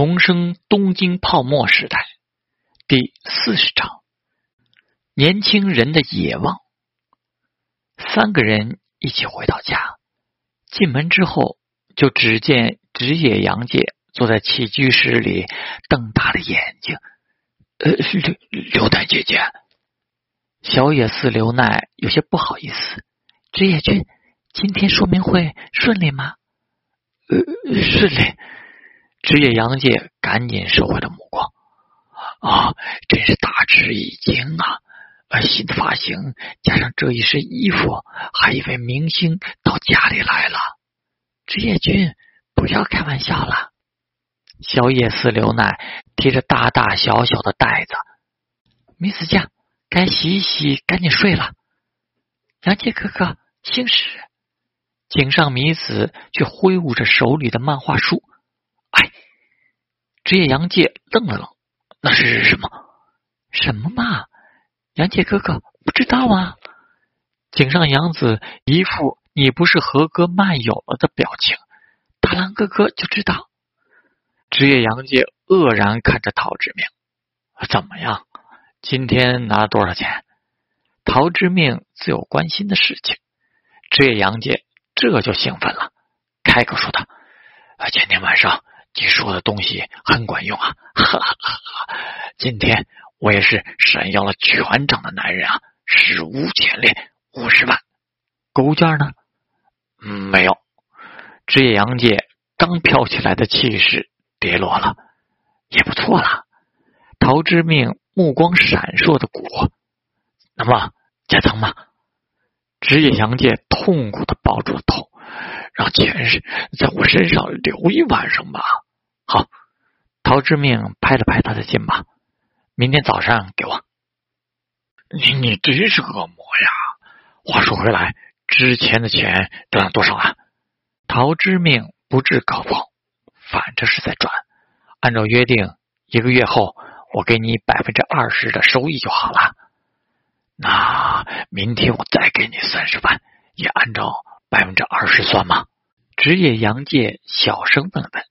重生东京泡沫时代第四十章：年轻人的野望。三个人一起回到家，进门之后，就只见职业杨介坐在起居室里，瞪大了眼睛。呃，刘刘奈姐姐，小野寺刘奈有些不好意思。职业君，今天说明会顺利吗？呃，顺利。职业杨介赶紧收回了目光。啊，真是大吃一惊啊！新的发型加上这一身衣服，还以为明星到家里来了。职业君，不要开玩笑了。小野寺刘奈提着大大小小的袋子，米子酱，该洗一洗，赶紧睡了。杨介哥哥，姓史。井上米子却挥舞着手里的漫画书。职业杨介愣了愣，那是什么？什么嘛？杨介哥哥不知道啊？井上洋子一副你不是合格漫友了的表情。大郎哥哥就知道。职业杨介愕然看着陶之命，怎么样？今天拿了多少钱？陶之命自有关心的事情。职业杨介这就兴奋了，开口说道：“前天晚上你说的东西很管用啊！哈哈哈！今天我也是闪耀了全场的男人啊！史无前例，五十万。购物券呢？没有。职业杨介刚飘起来的气势。跌落了，也不错了。陶之命目光闪烁的鼓，那么加仓吗？职业杨介痛苦的抱住了头，让钱是在我身上留一晚上吧。好，陶之命拍了拍他的肩膀，明天早上给我。你你真是恶魔呀！话说回来，之前的钱赚了多少啊？陶之命不置可否。反正是在赚，按照约定，一个月后我给你百分之二十的收益就好了。那明天我再给你三十万，也按照百分之二十算吗？职业杨介小声问问。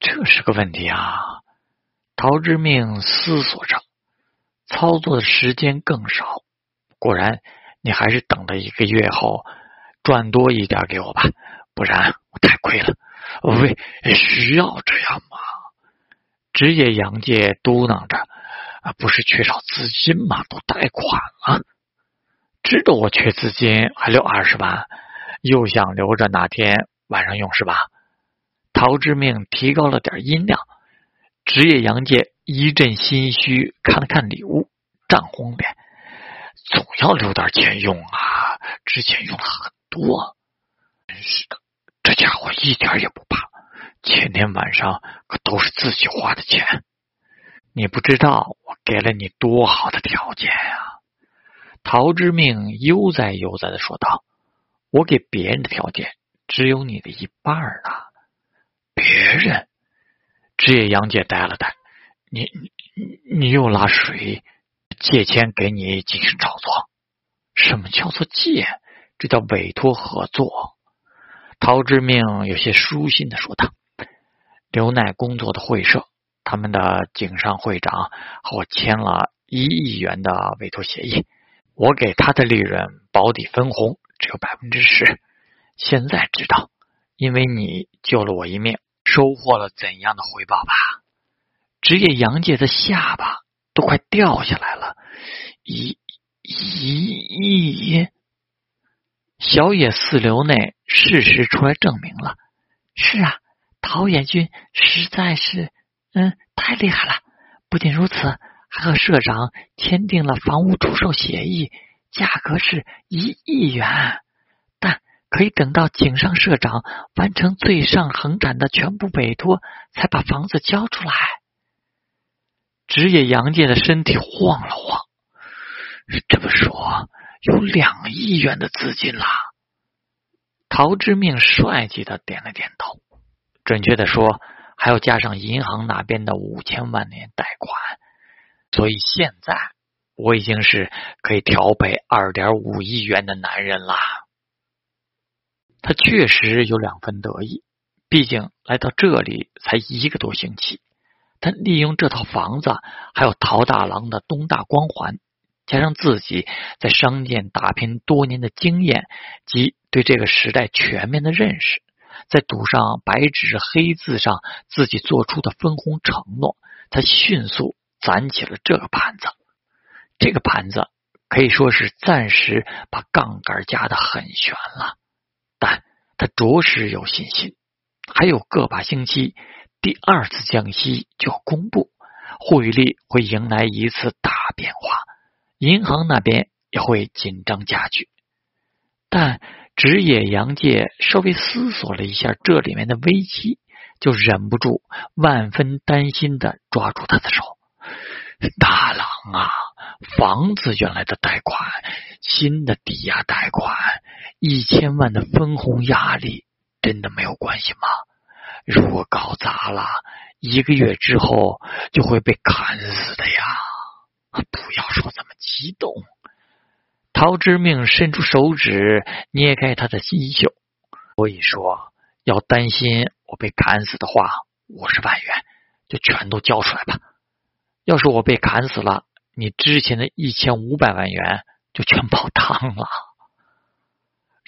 这是个问题啊！陶之命思索着，操作的时间更少。果然，你还是等到一个月后赚多一点给我吧，不然我太亏了。喂，需要这样吗？职业杨介嘟囔着：“啊，不是缺少资金吗？都贷款了，知道我缺资金，还留二十万，又想留着哪天晚上用是吧？”陶之命提高了点音量。职业杨介一阵心虚，看了看礼物，涨红脸：“总要留点钱用啊！之前用了很多，真是的。”这家伙一点也不怕，前天晚上可都是自己花的钱。你不知道我给了你多好的条件啊！陶之命悠哉悠哉的说道：“我给别人的条件只有你的一半儿呢。”别人？职业杨姐呆了呆：“你你你又拉谁借钱给你进行炒作？什么叫做借？这叫委托合作。”陶之命有些舒心的说道：“刘奈工作的会社，他们的井上会长和我签了一亿元的委托协议，我给他的利润保底分红只有百分之十。现在知道，因为你救了我一命，收获了怎样的回报吧？”职业杨介的下巴都快掉下来了，一一亿。小野四流内事实出来证明了，是啊，陶野君实在是，嗯，太厉害了。不仅如此，还和社长签订了房屋出售协议，价格是一亿元，但可以等到井上社长完成最上横展的全部委托，才把房子交出来。职业杨介的身体晃了晃，这么说。有两亿元的资金啦！陶之命帅气的点了点头。准确的说，还要加上银行那边的五千万年贷款，所以现在我已经是可以调配二点五亿元的男人啦。他确实有两分得意，毕竟来到这里才一个多星期，他利用这套房子，还有陶大郎的东大光环，加上自己在商店打拼多年的经验及对这个时代全面的认识，再赌上白纸黑字上自己做出的分红承诺，他迅速攒起了这个盘子。这个盘子可以说是暂时把杠杆加的很悬了，但他着实有信心。还有个把星期，第二次降息就要公布，汇率会迎来一次大变化，银行那边也会紧张加剧。但职业杨介稍微思索了一下这里面的危机，就忍不住万分担心的抓住他的手。大郎啊，房子原来的贷款，新的抵押贷款，一千万的分红压力，真的没有关系吗？如果搞砸了，一个月之后就会被砍死的呀！不要说这么激动。陶之命伸出手指捏开他的衣袖，所以说要担心我被砍死的话，五十万元就全都交出来吧。要是我被砍死了，你之前的一千五百万元就全泡 汤了。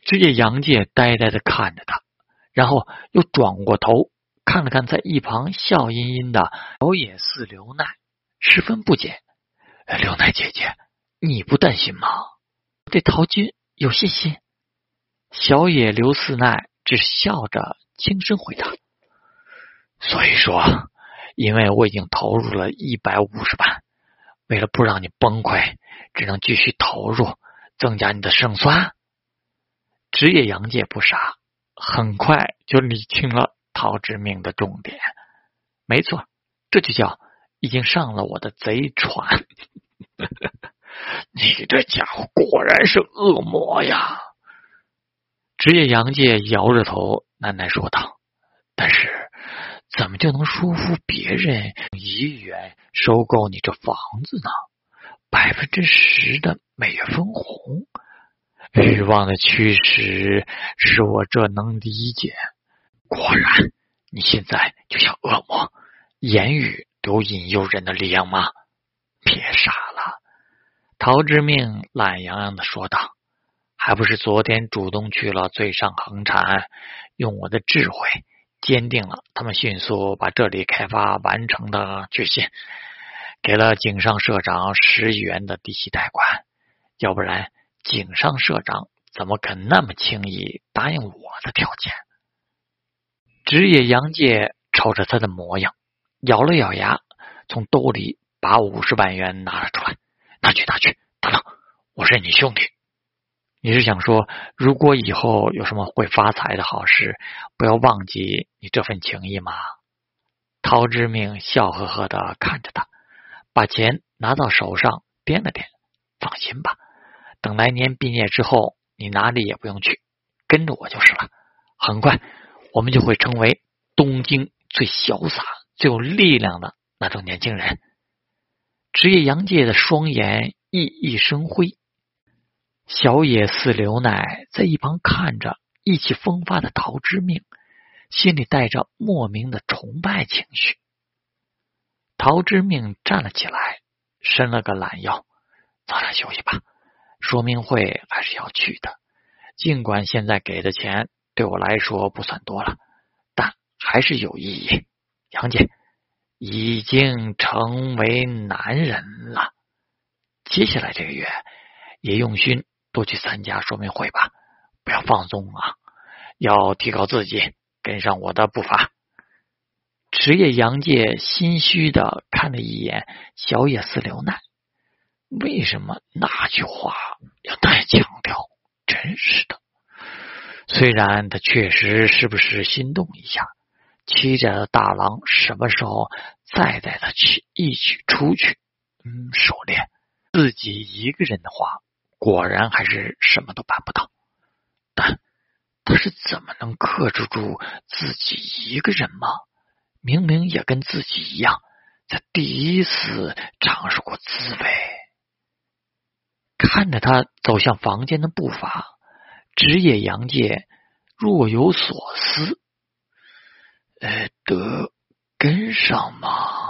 只见杨介呆呆的看着他，然后又转过头看了看在一旁笑吟吟的小野寺刘奈，十分不解：“刘奈姐姐，你不担心吗？对陶军有信心？”小野刘四奈只笑着轻声回答：“所以说。”因为我已经投入了一百五十万，为了不让你崩溃，只能继续投入，增加你的胜算。职业杨介不傻，很快就理清了陶之命的重点。没错，这就叫已经上了我的贼船。你这家伙果然是恶魔呀！职业杨介摇着头喃喃说道：“。”怎么就能说服别人一亿元收购你这房子呢？百分之十的每月分红，欲望的驱使使我这能理解。果然，你现在就像恶魔，言语都有引诱人的力量吗？别傻了，陶之命懒洋洋的说道：“还不是昨天主动去了最上恒产，用我的智慧。”坚定了他们迅速把这里开发完成的决心，给了井上社长十亿元的低息贷款，要不然井上社长怎么肯那么轻易答应我的条件？职业杨介瞅着他的模样，咬了咬牙，从兜里把五十万元拿了出来，拿去拿去，等等，我是你兄弟。你是想说，如果以后有什么会发财的好事，不要忘记你这份情谊吗？陶之命笑呵呵的看着他，把钱拿到手上掂了掂。放心吧，等来年毕业之后，你哪里也不用去，跟着我就是了。很快，我们就会成为东京最潇洒、最有力量的那种年轻人。职业杨介的双眼熠熠生辉。小野寺刘奈在一旁看着意气风发的陶之命，心里带着莫名的崇拜情绪。陶之命站了起来，伸了个懒腰：“早点休息吧，说明会还是要去的。尽管现在给的钱对我来说不算多了，但还是有意义。杨姐已经成为男人了，接下来这个月也用心。”多去参加说明会吧，不要放松啊！要提高自己，跟上我的步伐。职业杨介心虚的看了一眼小野寺流奈，为什么那句话要太强调？真是的！虽然他确实时不时心动一下，期待的大郎什么时候再带他去一起出去？嗯，狩猎。自己一个人的话。果然还是什么都办不到，但他是怎么能克制住自己一个人吗？明明也跟自己一样，在第一次尝试过滋味。看着他走向房间的步伐，职业杨介若有所思。呃，得跟上吗？